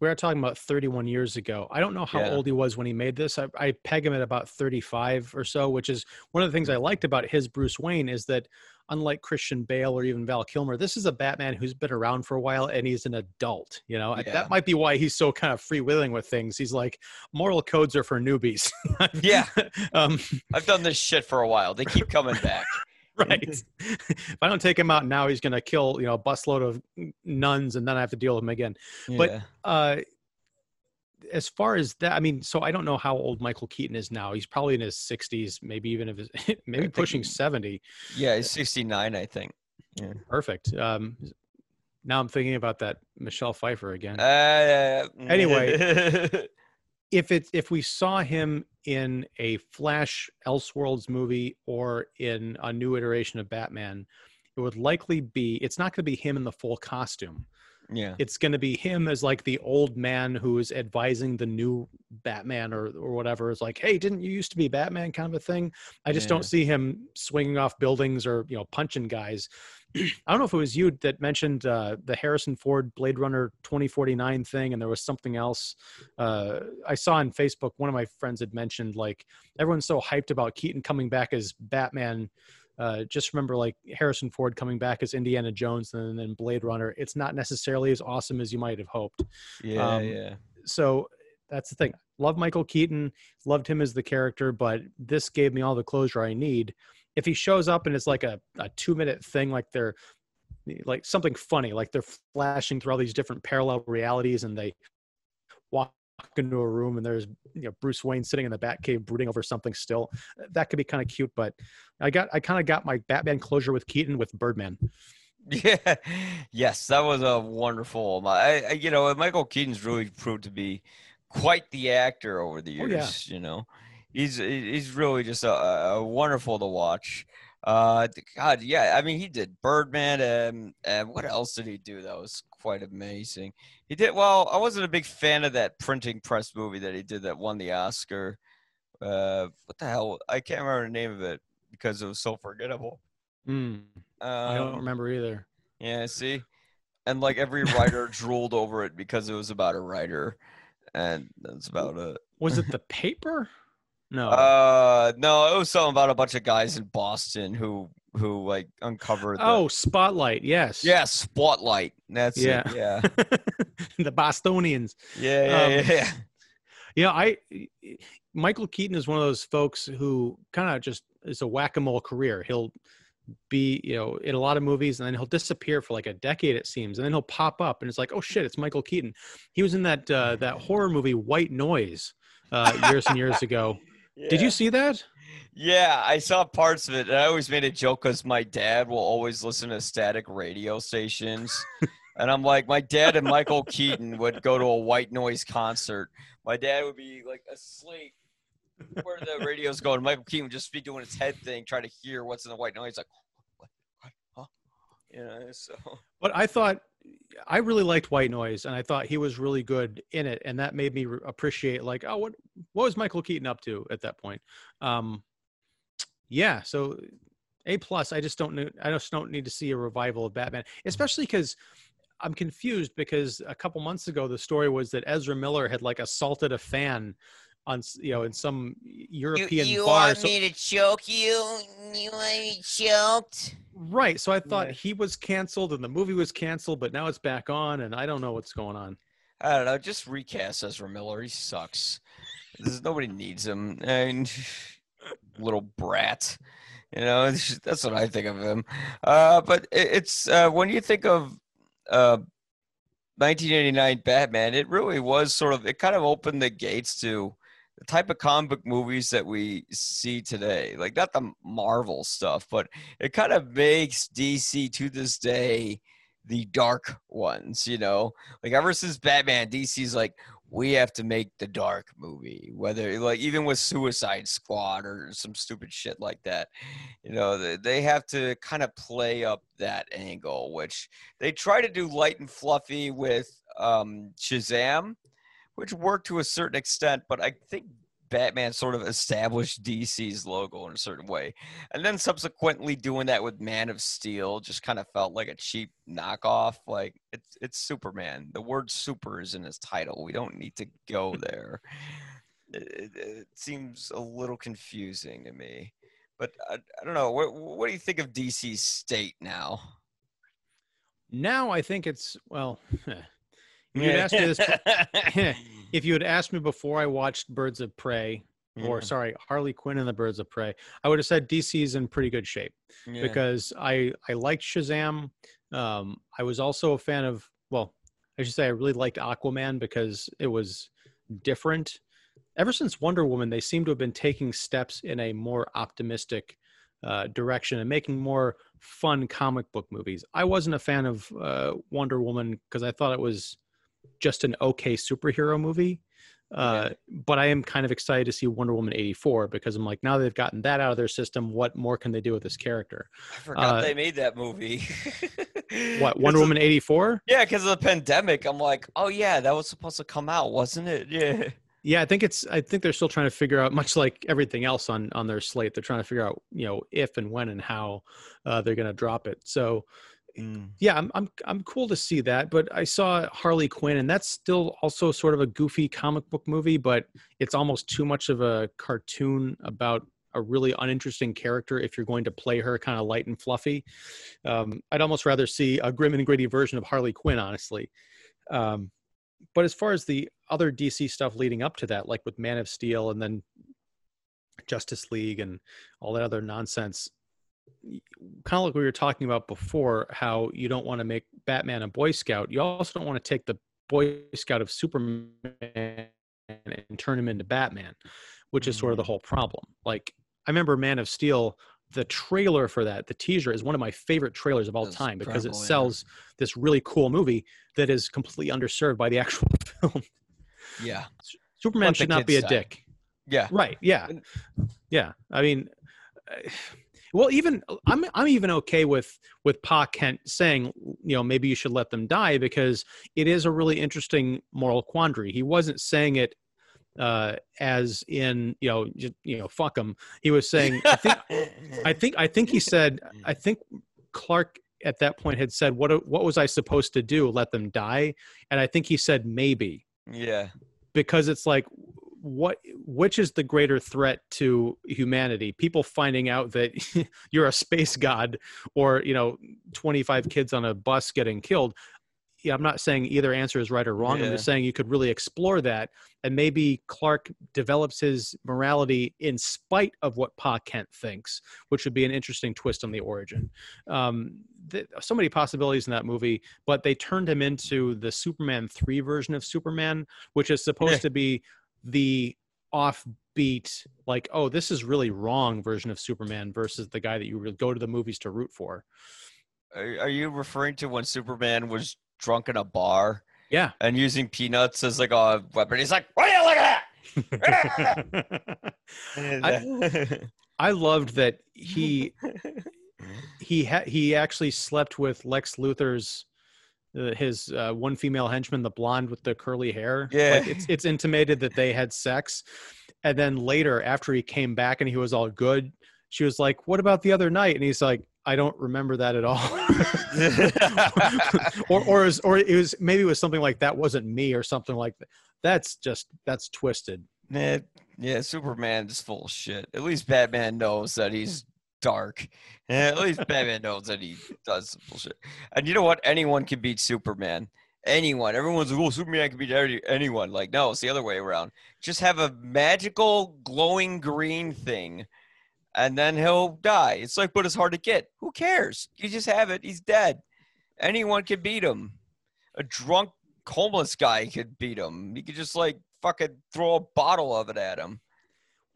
we are talking about 31 years ago. I don't know how Yeah. old he was when he made this. I, I peg him at about 35 or so, which is one of the things I liked about his Bruce Wayne is that unlike Christian Bale or even Val Kilmer, this is a Batman who's been around for a while and he's an adult. You know, Yeah. that might be why he's so kind of freewheeling with things. He's like, moral codes are for newbies. Yeah. um, I've done this shit for a while. They keep coming back. right. if I don't take him out now, he's going to kill you know a busload of nuns, and then I have to deal with him again. But- Uh, as far as that, I mean, so I don't know how old Michael Keaton is now. He's probably in his 60s, maybe even if his, maybe pushing 70. yeah, he's 69, I think. Yeah. Perfect. Um, now I'm thinking about that Michelle Pfeiffer again. Uh, Anyway. If it's if we saw him in a Flash Elseworlds movie or in a new iteration of Batman, it would likely be it's not going to be him in the full costume. Yeah. It's going to be him as like the old man who is advising the new Batman or or whatever. It's like, hey, didn't you used to be Batman? Kind of a thing. I just Yeah. don't see him swinging off buildings or you know punching guys. I don't know if it was you that mentioned uh, the Harrison Ford Blade Runner 2049 thing, and there was something else. Uh, I saw on Facebook one of my friends had mentioned like everyone's so hyped about Keaton coming back as Batman. Uh, just remember like Harrison Ford coming back as Indiana Jones and then Blade Runner. It's not necessarily as awesome as you might have hoped. Yeah, um, yeah. So that's the thing. Love Michael Keaton, loved him as the character, but this gave me all the closure I need. If he shows up and it's like a, a two minute thing, like they're like something funny, like they're flashing through all these different parallel realities and they walk into a room and there's you know Bruce Wayne sitting in the Batcave brooding over something still. Uh, that could be kind of cute, but I got I kind of got my Batman closure with Keaton with Birdman. Yeah, yes, that was a wonderful. Uh, I, I, you know, Michael Keaton's really proved to be quite the actor over the Oh, years. yeah. You know, he's he's really just a, a wonderful to watch. Uh, God, yeah, I mean, he did Birdman, and and what else did he do that was quite amazing? He did well. I wasn't a big fan of that printing press movie that he did that won the Oscar. Uh, what the hell? I can't remember the name of it because it was so forgettable. Hmm, I don't Um, remember either. yeah, see? And like every writer drooled over it because it was about a writer. And that's about it. Was it the paper? No. Uh no, it was something about a bunch of guys in Boston who who like uncovered the, oh, Spotlight. Yes. yeah, spotlight. That's Yeah. it. Yeah. the Bostonians. Yeah, yeah, Um, yeah, yeah. Yeah, I Michael Keaton is one of those folks who kind of just is a whack-a-mole career. He'll be, you know, in a lot of movies and then he'll disappear for like a decade it seems. And then he'll pop up and it's like, "Oh shit, it's Michael Keaton." He was in that uh that horror movie White Noise uh years and years ago. Did you see that? Yeah, I saw parts of it. And I always made a joke because my dad will always listen to static radio stations. and I'm like, my dad and Michael Keaton would go to a white noise concert. My dad would be like asleep where the radio's going. Michael Keaton would just be doing his head thing, trying to hear what's in the white noise. Like, what? What? Huh? You know, so. But I thought I really liked White Noise, and I thought he was really good in it, and that made me re- appreciate like, oh, what what was Michael Keaton up to at that point? Um, yeah, so a plus. I just don't know. I just don't need to see a revival of Batman, especially because. I'm confused because a couple months ago the story was that Ezra Miller had like assaulted a fan on you know in some European you, you bar. want So- me to choke you? You want me choked? right. So I thought Yeah. he was canceled and the movie was canceled, but now it's back on, and I don't know what's going on. I don't know. Just recast Ezra Miller. He sucks. There's, nobody needs him. And little brat. You know, that's what I think of him. Uh, but it, it's uh, when you think of uh, 1989 Batman, it really was sort of it kind of opened the gates to the type of comic book movies that we see today. Like not the Marvel stuff, but it kind of makes DC to this day the dark ones, you know? Like ever since Batman, DC's like, we have to make the dark movie, whether like even with Suicide Squad or some stupid shit like that. You know, they, have to kind of play up that angle, which they try to do light and fluffy with um, Shazam, which worked to a certain extent, but I think Batman sort of established DC's logo in a certain way. And then subsequently doing that with Man of Steel just kind of felt like a cheap knockoff. Like it's it's Superman. The word super is in his title. We don't need to go there. It, it seems a little confusing to me. But I, I don't know. What, what do you think of DC's state now? Now I think it's well. If you'd asked me this, if you had asked me before I watched Birds of Prey, or sorry, Harley Quinn and the Birds of Prey, I would have said DC is in pretty good shape Yeah. because I I liked Shazam. Um, I was also a fan of well, I should say I really liked Aquaman because it was different. Ever since Wonder Woman, they seem to have been taking steps in a more optimistic uh, direction and making more fun comic book movies. I wasn't a fan of uh, Wonder Woman because I thought it was just an okay superhero movie. Uh, But I am kind of excited to see Wonder Woman 84 because I'm like, now they've gotten that out of their system. What more can they do with this character? I forgot uh, they made that movie. what, Wonder Woman 84? Yeah, because of the pandemic. I'm like, oh yeah, that was supposed to come out, wasn't it? Yeah. Yeah, I think it's. I think they're still trying to figure out, much like everything else on on their slate. They're trying to figure out, you know, if and when and how uh, they're going to drop it. So, yeah, I'm I'm I'm cool to see that. But I saw Harley Quinn, and that's still also sort of a goofy comic book movie, but it's almost too much of a cartoon about a really uninteresting character if you're going to play her kind of light and fluffy. Um, I'd almost rather see a grim and gritty version of Harley Quinn, honestly. Um, but as far as the other DC stuff leading up to that, like with Man of Steel and then Justice League and all that other nonsense, kind of like we were talking about before, how you don't want to make Batman a Boy Scout. You also don't want to take the Boy Scout of Superman and turn him into Batman, which is sort of the whole problem. Like, I remember Man of Steel. The trailer for that, the teaser, is one of my favorite trailers of all That's time because it incredible, yeah. sells this really cool movie that is completely underserved by the actual film. Yeah. Superman should not be a dick. Yeah. Right. Yeah. Yeah. I mean, uh, well, even I'm I'm even okay with with Pa Kent saying, you know, maybe you should let them die because it is a really interesting moral quandary. He wasn't saying it uh as in you know just, you know fuck him he was saying i think i think i think he said i think clark at that point had said what what was i supposed to do let them die and i think he said maybe yeah. because it's like what which is the greater threat to humanity? People finding out that you're a space god or you know 25 kids on a bus getting killed. Yeah i'm not saying either answer is right or wrong. I'm just saying you could really explore that and maybe clark develops his morality in spite of what pa kent thinks which would be an interesting twist on the origin. Um, th- so many possibilities in that movie but they turned him into the superman 3 version of superman which is supposed Yeah. to be the offbeat like oh this is really wrong version of superman versus the guy that you would go to the movies to root for Are, are you referring to when Superman was drunk in a bar yeah and using peanuts as like a weapon? He's like, "What are you looking at?" I- I loved that he he ha- he actually slept with Lex Luthor's his uh, one female henchman, the blonde with the curly hair. Yeah. like it's it's intimated that they had sex, and then later after he came back and he was all good, she was like, "What about the other night?" And he's like, "I don't remember that at all." or or it was, or it was maybe it was something like that wasn't me or something like that. That's just that's twisted. Yeah, Superman is full of shit. At least Batman knows that he's dark. At least Batman knows that he does some bullshit. And you know what? Anyone can beat Superman. Anyone. Everyone's like, oh, Superman can beat any- anyone. Like, no, it's the other way around. Just have a magical glowing green thing, and then he'll die. It's like, but it's hard to get. Who cares? You just have it. He's dead. Anyone can beat him. A drunk homeless guy could beat him. He could just like fucking throw a bottle of it at him.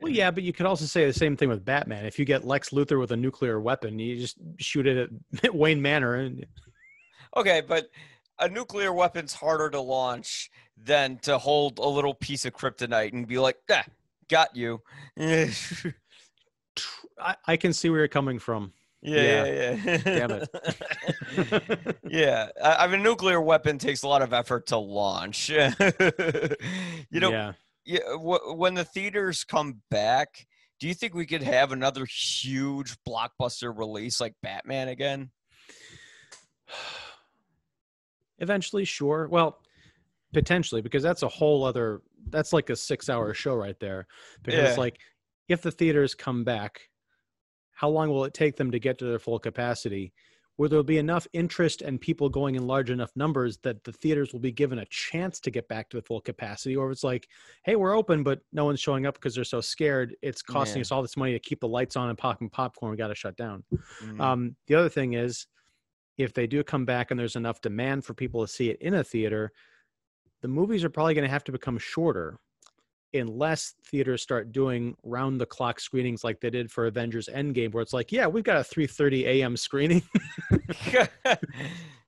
Well, yeah, but you could also say the same thing with Batman. If you get Lex Luthor with a nuclear weapon, you just shoot it at Wayne Manor, and okay, but a nuclear weapon's harder to launch than to hold a little piece of kryptonite and be like, ah, got you. I, I can see where you're coming from. yeah, yeah. Damn it. yeah, I, I mean, a nuclear weapon takes a lot of effort to launch. you know, yeah. Yeah, uh, w- when the theaters come back, do you think we could have another huge blockbuster release like Batman again? Eventually, sure. Well, potentially, because that's a whole other. That's like a six-hour show right there. Because Yeah. like, if the theaters come back, how long will it take them to get to their full capacity? Where there'll be enough interest and people going in large enough numbers that the theaters will be given a chance to get back to the full capacity, or if it's like, hey, we're open, but no one's showing up because they're so scared. It's costing Yeah. us all this money to keep the lights on and popping popcorn. We got to shut down. Mm, Um, the other thing is, if they do come back and there's enough demand for people to see it in a theater, the movies are probably going to have to become shorter unless theaters start doing round the clock screenings like they did for Avengers Endgame, where it's like, yeah, we've got a 3:30 a.m. screening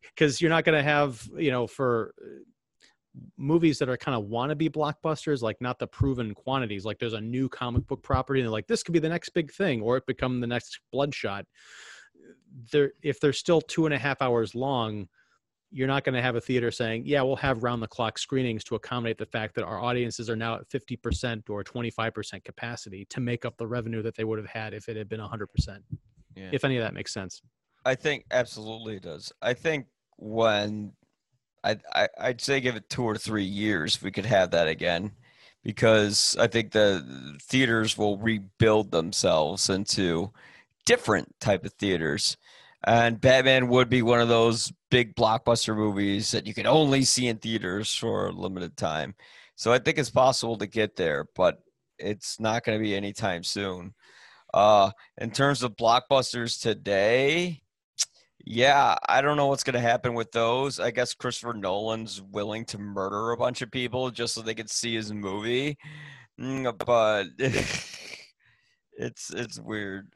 because you're not going to have, you know, for uh, movies that are kind of wannabe blockbusters, like not the proven quantities. Like there's a new comic book property, and they're like, this could be the next big thing, or it become the next Bloodshot. They're if they're still two and a half hours long, you're not going to have a theater saying, yeah, we'll have round the clock screenings to accommodate the fact that our audiences are now at 50% or 25% capacity to make up the revenue that they would have had if it had been 100%. Yeah. If any of that makes sense. I think absolutely it does. I think when I, I I'd say give it two or three years, we could have that again, because I think the theaters will rebuild themselves into different type of theaters, and Batman would be one of those big blockbuster movies that you can only see in theaters for a limited time. So I think it's possible to get there, but it's not going to be anytime soon. Uh, in terms of blockbusters today, yeah, I don't know what's going to happen with those. I guess Christopher Nolan's willing to murder a bunch of people just so they could see his movie. Mm, But it's it's weird.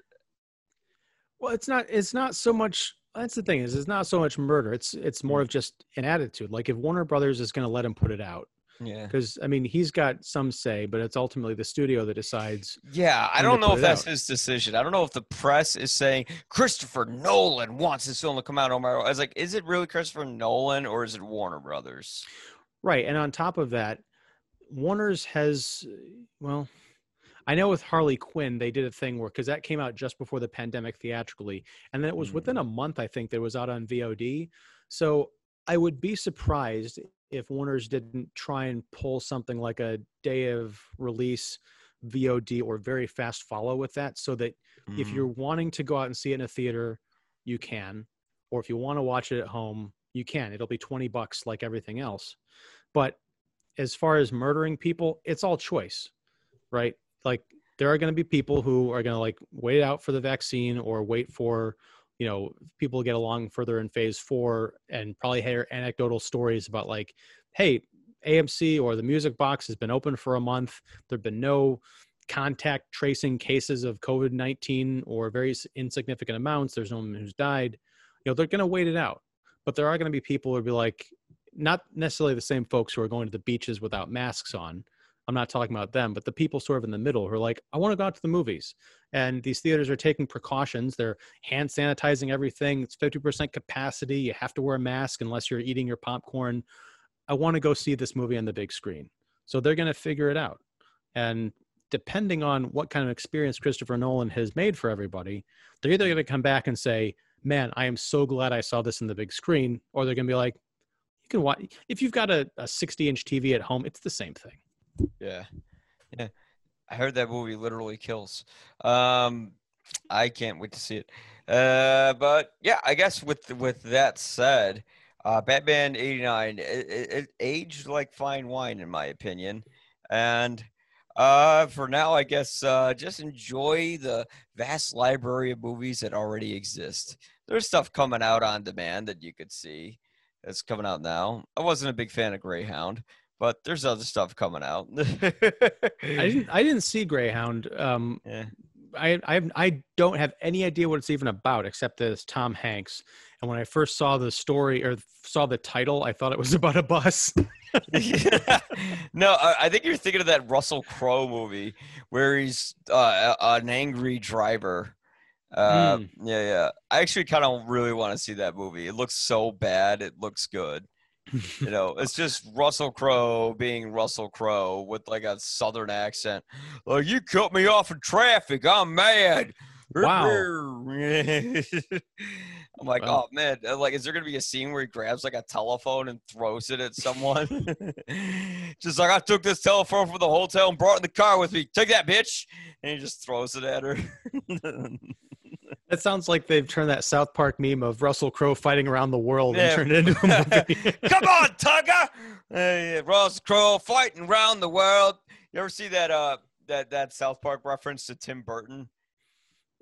Well, it's not. It's not so much. That's the thing is, it's not so much murder. It's it's more of just an attitude. Like if Warner Brothers is going to let him put it out, Yeah. because I mean he's got some say, but it's ultimately the studio that decides. Yeah, I don't know if that's out. his decision. I don't know if the press is saying Christopher Nolan wants his film to come out. Omar, I was like, is it really Christopher Nolan or is it Warner Brothers? Right, and on top of that, Warner's has well, I know with Harley Quinn they did a thing where because that came out just before the pandemic theatrically, and then it was within a month I think that it was out on VOD. So I would be surprised if Warner's didn't try and pull something like a day of release VOD or very fast follow with that, so that if Mhm. you're wanting to go out and see it in a theater, you can, or if you want to watch it at home, you can. It'll be 20 bucks like everything else. But as far as murdering people, it's all choice, right? Like there are going to be people who are going to like wait out for the vaccine or wait for, you know, people to get along further in phase four and probably hear anecdotal stories about like, hey, AMC or the music box has been open for a month. There have been no contact tracing cases of COVID 19 or very insignificant amounts. There's no one who's died. You know, they're going to wait it out. But there are going to be people who will be like, not necessarily the same folks who are going to the beaches without masks on. I'm not talking about them, but the people sort of in the middle who are like, I want to go out to the movies. And these theaters are taking precautions. They're hand sanitizing everything. It's 50% capacity. You have to wear a mask unless you're eating your popcorn. I want to go see this movie on the big screen. So they're going to figure it out. And depending on what kind of experience Christopher Nolan has made for everybody, they're either going to come back and say, Man, I am so glad I saw this in the big screen, or they're going to be like, You can watch, if you've got a, a 60 inch TV at home, it's the same thing. Yeah. Yeah. I heard that movie literally kills. Um I can't wait to see it. Uh but yeah, I guess with with that said, uh Batman 89 it, it, it aged like fine wine in my opinion. And uh for now I guess uh just enjoy the vast library of movies that already exist. There's stuff coming out on demand that you could see that's coming out now. I wasn't a big fan of Greyhound but there's other stuff coming out. I didn't, I didn't see Greyhound. Um, Yeah. I, I, I don't have any idea what it's even about except that it's Tom Hanks. And when I first saw the story or saw the title, I thought it was about a bus. no, I, I think you're thinking of that Russell Crowe movie where he's uh, an angry driver. Uh, Mm. Yeah, yeah. I actually kind of really want to see that movie. It looks so bad. It looks good. You know, it's just Russell Crowe being Russell Crowe with like a southern accent. Like you cut me off in traffic. I'm mad. Wow. I'm like, Wow. oh man, like, is there gonna be a scene where he grabs like a telephone and throws it at someone? just like I took this telephone from the hotel and brought it in the car with me. Take that, bitch! And he just throws it at her. That sounds like they've turned that South Park meme of Russell Crowe fighting around the world Yeah. and turned it into a movie. Come on, Tuggy! Hey, Ross Crowe fighting around the world. You ever see that uh that that South Park reference to Tim Burton?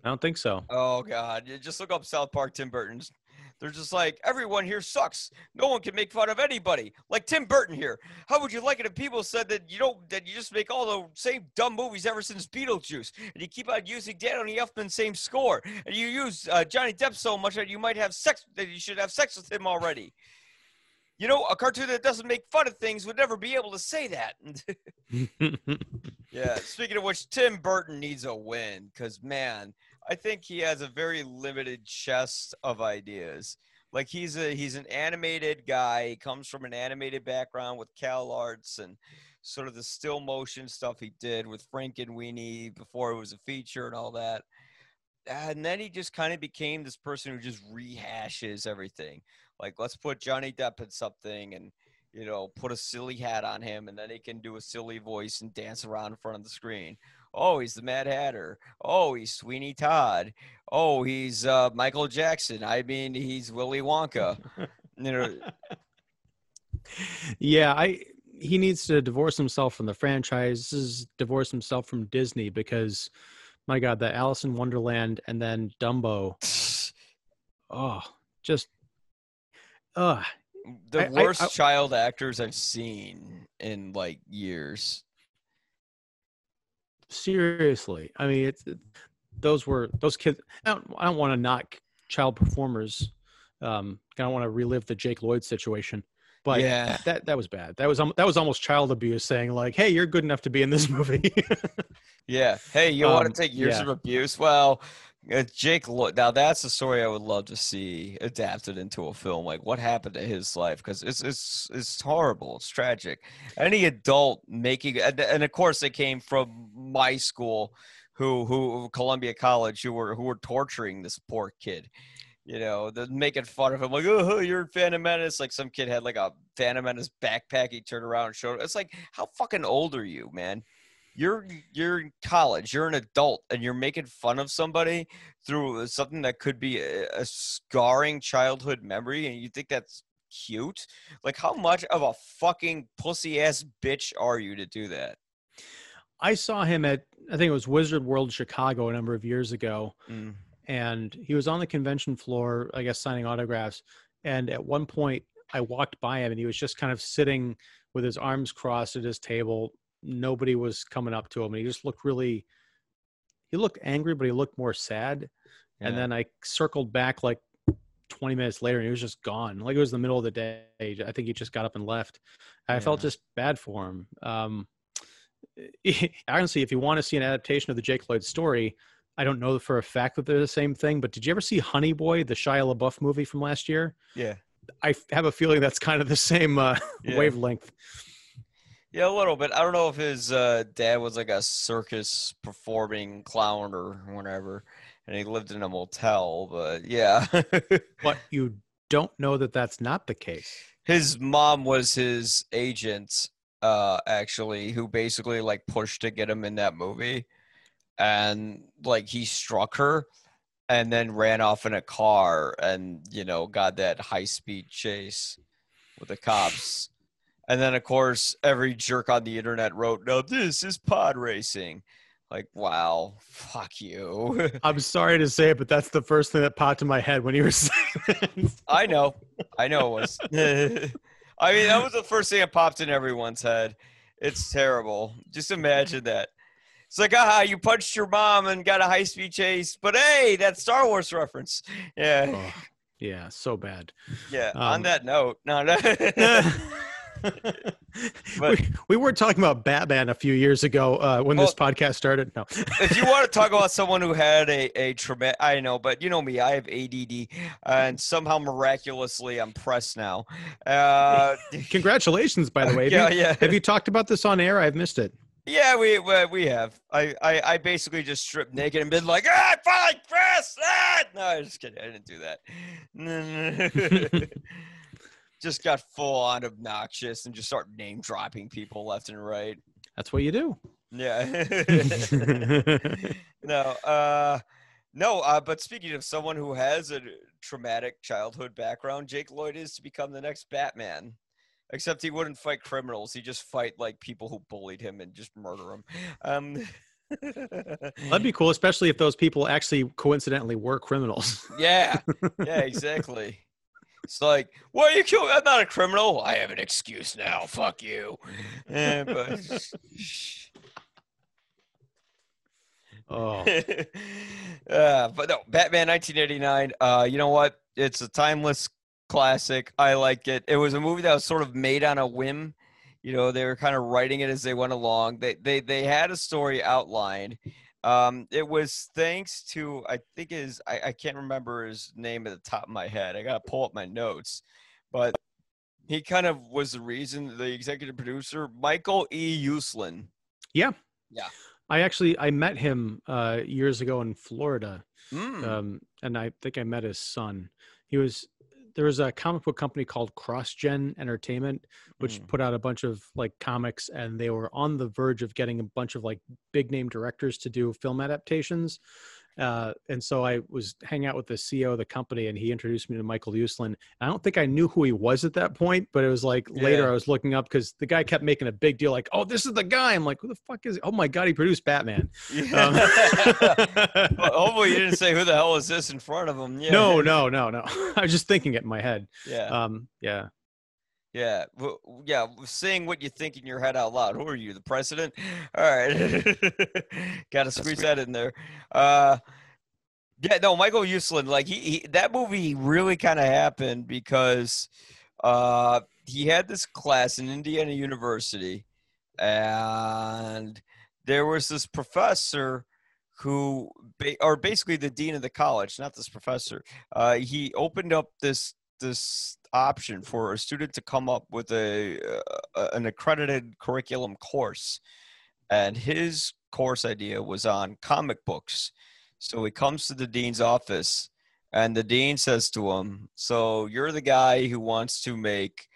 I don't think so. Oh God! You just look up South Park Tim Burton's. They're just like everyone here sucks. No one can make fun of anybody. Like Tim Burton here. How would you like it if people said that you don't that you just make all the same dumb movies ever since Beetlejuice, and you keep on using Danny Elfman's same score, and you use uh, Johnny Depp so much that you might have sex that you should have sex with him already. You know, a cartoon that doesn't make fun of things would never be able to say that. Yeah. Speaking of which, Tim Burton needs a win because man, I think he has a very limited chest of ideas. Like he's a he's an animated guy. He comes from an animated background with Cal Arts and sort of the still motion stuff he did with Frankenweenie before it was a feature and all that. And then he just kind of became this person who just rehashes everything. Like let's put Johnny Depp in something and you know, put a silly hat on him and then he can do a silly voice and dance around in front of the screen. Oh, he's the Mad Hatter. Oh, he's Sweeney Todd. Oh, he's uh, Michael Jackson. I mean, he's Willy Wonka. You know, yeah, I he needs to divorce himself from the franchises, divorce himself from Disney because my god, that Alice in Wonderland and then Dumbo. Oh, just uh the I- I- worst I- child actors I've seen in like years. Seriously. I mean, it's it- those were those kids. I don't, I don't want to knock child performers. Um, I don't want to relive the Jake Lloyd situation, but Yeah. that that was bad. That was al- that was almost child abuse, saying like, "Hey, you're good enough to be in this movie." Yeah. Hey, you want Um, to take years yeah. of abuse? Well, uh, Jake. Lo- Now that's a story I would love to see adapted into a film. Like what happened to his life? Because it's it's it's horrible. It's tragic. Any adult making and, and of course they came from my school, who who Columbia College, who were who were torturing this poor kid. You know, they're making fun of him, like, oh, you're Phantom Menace. Like some kid had like a Phantom Menace backpack. He turned around and showed. It's like, how fucking old are you, man? You're you're in college you're an adult and you're making fun of somebody through something that could be a, a scarring childhood memory and you think that's cute like how much of a fucking pussy ass bitch are you to do that I saw him at I think it was Wizard World Chicago a number of years ago, mm. and he was on the convention floor, I guess, signing autographs. And at one point, I walked by him, and he was just kind of sitting with his arms crossed at his table. Nobody was coming up to him, and he just looked really. He looked angry, but he looked more sad. And then I circled back like 20 minutes later, and he was just gone. Like it was the middle of the day. I think he just got up and left. I felt just bad for him. Um, honestly, if you want to see an adaptation of the Jake Lloyd story, I don't know for a fact that they're the same thing, but did you ever see Honey Boy, the Shia LaBeouf movie from last year? yeah I have a feeling that's kind of the same uh, Yeah. wavelength. Yeah a little bit. I don't know if his uh, dad was like a circus performing clown or whatever and he lived in a motel but yeah. But you don't know that that's not the case. his mom was his agent uh actually who basically like pushed to get him in that movie and like he struck her and then ran off in a car and you know got that high speed chase with the cops and then of course every jerk on the internet wrote no this is pod racing like wow fuck you I'm sorry to say it, but that's the first thing that popped in my head when you were saying. I know. I know it was. I mean, that was the first thing that popped in everyone's head. It's terrible. Just imagine that. It's like, ah, you punched your mom and got a high speed chase, but hey, that Star Wars reference. Yeah. Ugh. Yeah, so bad. Yeah. on Um, that note, no, no. But- we, we were talking about Batman a few years ago uh, when this podcast started. No, if you want to talk about someone who had a a traumatic, I know, but you know me, I have ADD, and somehow miraculously I'm pressed now. Uh, congratulations, by the way. Have, yeah, you, yeah, have you talked about this on air? I've missed it. yeah. We we, we have. I, I I basically just stripped naked and been like, ah, finally pressed. Ah! No, I'm just kidding. I didn't do that. Just got full on obnoxious and just start name dropping people left and right. That's what you do. Yeah. no, uh, no. Uh, but speaking of someone who has a traumatic childhood background, Jake Lloyd is to become the next Batman. Except he wouldn't fight criminals; he just fight like people who bullied him and just murder him. Um, That'd be cool, especially if those people actually coincidentally were criminals. yeah, yeah, exactly. It's like, why are you killing? I'm not a criminal. I have an excuse now. Fuck you. Eh, but oh, uh, but no, Batman 1989. Uh, you know what? It's a timeless classic. I like it. It was a movie that was sort of made on a whim. You know, they were kind of writing it as they went along. They they they had a story outlined. Um, it was thanks to I think his I, I can't remember his name at the top of my head. I gotta pull up my notes, but he kind of was the reason. The executive producer, Michael E. Uslan. Yeah, yeah. I actually I met him uh, years ago in Florida, Mm. um, and I think I met his son. He was there was a comic book company called CrossGen Entertainment, which Mm. put out a bunch of like comics, and they were on the verge of getting a bunch of like big name directors to do film adaptations. Uh, and so I was hanging out with the CEO of the company, and he introduced me to Michael Uslan. I don't think I knew who he was at that point, but it was like later I was looking up because the guy kept making a big deal, like, "Oh, this is the guy." I'm like, "Who the fuck is? He? Oh my god, he produced Batman." Um, Well, hopefully you didn't say who the hell is this in front of him. Yeah. No, no, no, no. I was just thinking it in my head. Yeah. Um, yeah. Yeah. w- w- Yeah. Saying what you think in your head out loud. Who are you, the president? All right. Got to squeeze that in there. Uh, yeah. No, Michael Uslan. Like he, he that movie really kind of happened because uh, he had this class in Indiana University, and there was this professor who, or basically the dean of the college, not this professor. Uh, he opened up this this option for a student to come up with a, uh, an accredited curriculum course and his course idea was on comic books. So he comes to the dean's office and the dean says to him so you're the guy who wants to make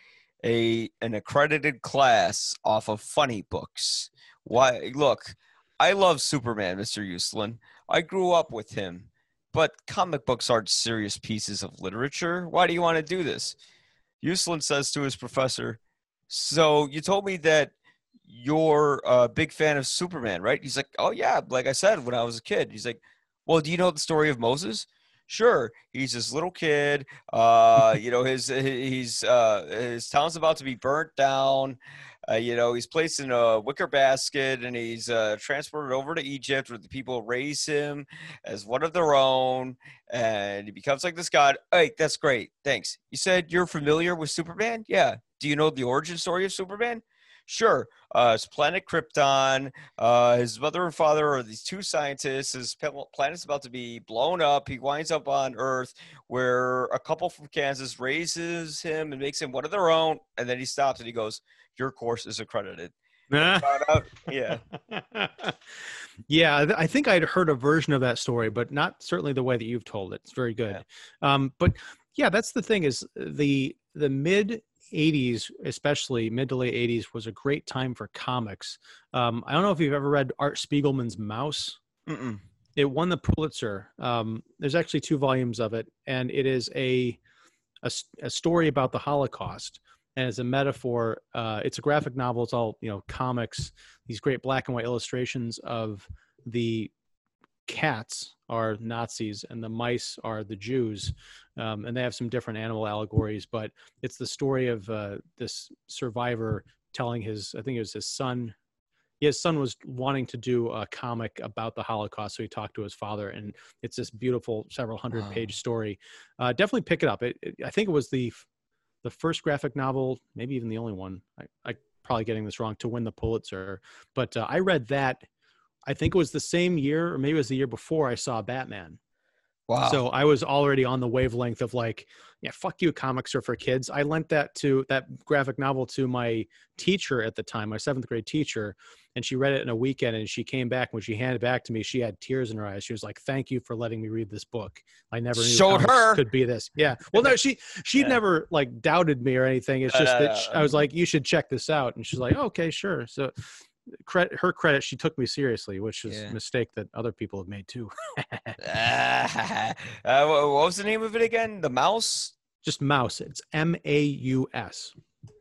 a an accredited class off of funny books. Why look i love superman mr uslan. I grew up with him but comic books aren't serious pieces of literature. Why do you want to do this? Uslan says to his professor, So you told me that you're a big fan of Superman, right? He's like, Oh, yeah. Like I said, when I was a kid, he's like, Well, do you know the story of Moses? Sure, he's this little kid. Uh, you know, his he's uh, his town's about to be burnt down. Uh, you know, he's placed in a wicker basket and he's uh, transported over to Egypt where the people raise him as one of their own and he becomes like this god. Hey, that's great. Thanks. You said you're familiar with Superman? Yeah. Do you know the origin story of Superman? Sure. Uh, his planet Krypton. Uh, his mother and father are these two scientists. His planet's about to be blown up. He winds up on Earth, where a couple from Kansas raises him and makes him one of their own. And then he stops and he goes, "Your course is accredited." Yeah. yeah, I I think I'd heard a version of that story, but not certainly the way that you've told it. It's very good. Um, but yeah, that's the thing is the the mid 80s, especially mid to late 80s, was a great time for comics. Um, I don't know if you've ever read Art Spiegelman's Maus. Mm-mm. It won the Pulitzer. Um, there's actually two volumes of it, and it is a a story about the Holocaust. And as a metaphor, uh, it's a graphic novel. It's all you know, comics. These great black and white illustrations of the cats are Nazis and the mice are the Jews, um, and they have some different animal allegories. But it's the story of uh, this survivor telling his, I think it was his son, his son was wanting to do a comic about the Holocaust, so he talked to his father, and it's this beautiful, several hundred Wow. page story. Uh, definitely pick it up. It, it- I think it was the the first graphic novel, maybe even the only one. I, I probably getting this wrong to win the Pulitzer, but uh, I read that. I think it was the same year, or maybe it was the year before I saw Batman. Wow. So I was already on the wavelength of like, yeah, fuck you, comics are for kids. I lent that to that graphic novel to my teacher at the time, my seventh grade teacher, and she read it in a weekend. And she came back when she handed it back to me, she had tears in her eyes. She was like, "Thank you for letting me read this book. I never knew Showed her. could be this." Yeah. Well, no, she she'd Yeah. never like doubted me or anything. It's just no, that no. sh- I was uh, like, "You should check this out," and she's like, "Okay, sure." So. Credit her credit, she took me seriously, which is Yeah. a mistake that other people have made too. uh, what was the name of it again? The mouse? Just mouse. It's M A U S.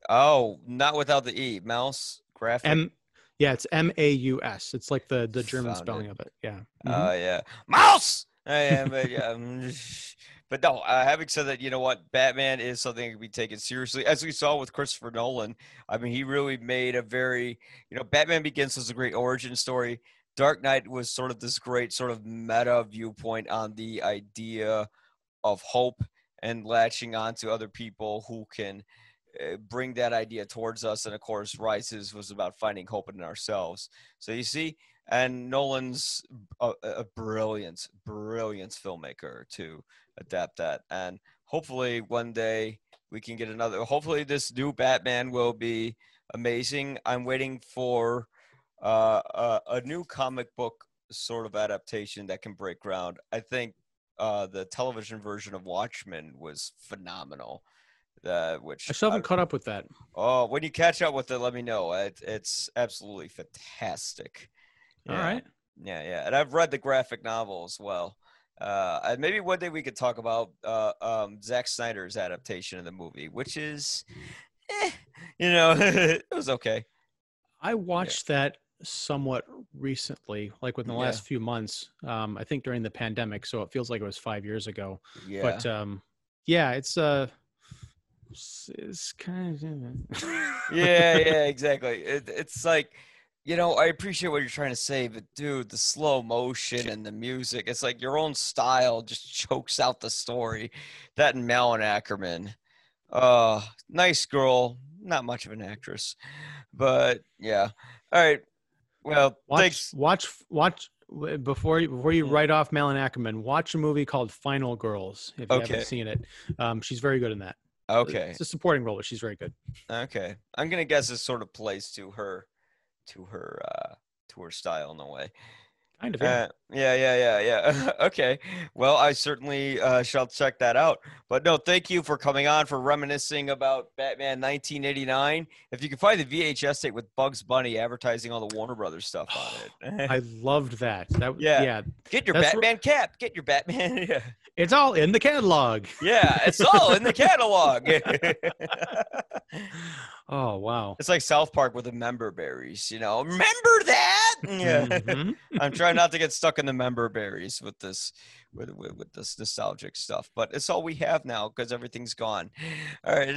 Oh, not without the e. Mouse graphic. M. Yeah, it's M A U S. It's like the the German Found spelling it. of it. Yeah. Oh Mhm. yeah, mouse. Uh, yeah, but yeah, but no. Uh, having said that, you know what? Batman is something that can be taken seriously, as we saw with Christopher Nolan. I mean, he really made a very, you know, Batman Begins was a great origin story. Dark Knight was sort of this great sort of meta viewpoint on the idea of hope and latching on to other people who can uh, bring that idea towards us. And of course, Rises was about finding hope in ourselves. So you see, and Nolan's a, a brilliant, brilliant filmmaker to adapt that. And hopefully one day we can get another. Hopefully this new Batman will be amazing. I'm waiting for uh, a, a new comic book sort of adaptation that can break ground. I think uh, the television version of Watchmen was phenomenal. Uh, which I still haven't I- caught up with that. oh, when you catch up with it, let me know. It, it's absolutely fantastic. All Yeah. right. Yeah, yeah, and I've read the graphic novel as well. Uh, maybe one day we could talk about uh, um, Zack Snyder's adaptation of the movie, which is, eh, you know, it was okay. I watched that somewhat recently, like within the Yeah. last few months. Um, I think during the pandemic, so it feels like it was five years ago. Yeah, But um, yeah, it's uh, it's, it's kind of yeah, yeah, exactly. It, it's like, you know, I appreciate what you're trying to say, but dude, the slow motion and the music, it's like your own style just chokes out the story. That and Malin Akerman. Uh, nice girl, not much of an actress, but yeah. All right. Well, watch thanks. watch watch before you before you Mm. write off Malin Akerman. Watch a movie called Final Girls if you Okay. haven't seen it. Um, she's very good in that. Okay. It's a supporting role, but she's very good. Okay. I'm gonna guess this sort of plays to her, to her, uh, to her style in a way. Kind of. Yeah. Uh, yeah, yeah, yeah, yeah. okay. Well, I certainly uh, shall check that out. But no, thank you for coming on for reminiscing about Batman 1989. If you can find the VHS tape with Bugs Bunny advertising all the Warner Brothers stuff on it, I loved that. That Yeah. yeah. get your that's Batman cap. Get your Batman. yeah. It's all in the catalog. yeah, it's all in the catalog. Oh wow. it's like South Park with the member berries. You know, remember that? Yeah. Mhm. I'm trying not to get stuck in the member berries with this with, with, with this nostalgic stuff, but it's all we have now because everything's gone. All right.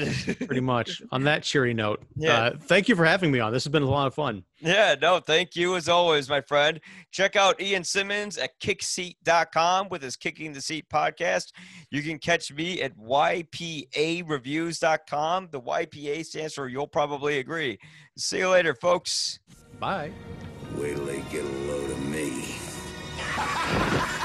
Pretty much. On that cheery note, Yeah. uh, thank you for having me on. This has been a lot of fun. yeah, no, thank you as always, my friend. Check out Ian Simmons at kickseat.com with his Kicking the Seat podcast. You can catch me at ypareviews.com. The YPA stands for You'll Probably Agree. See you later, folks. Bye. Wait till they get a load of Ha ha ha!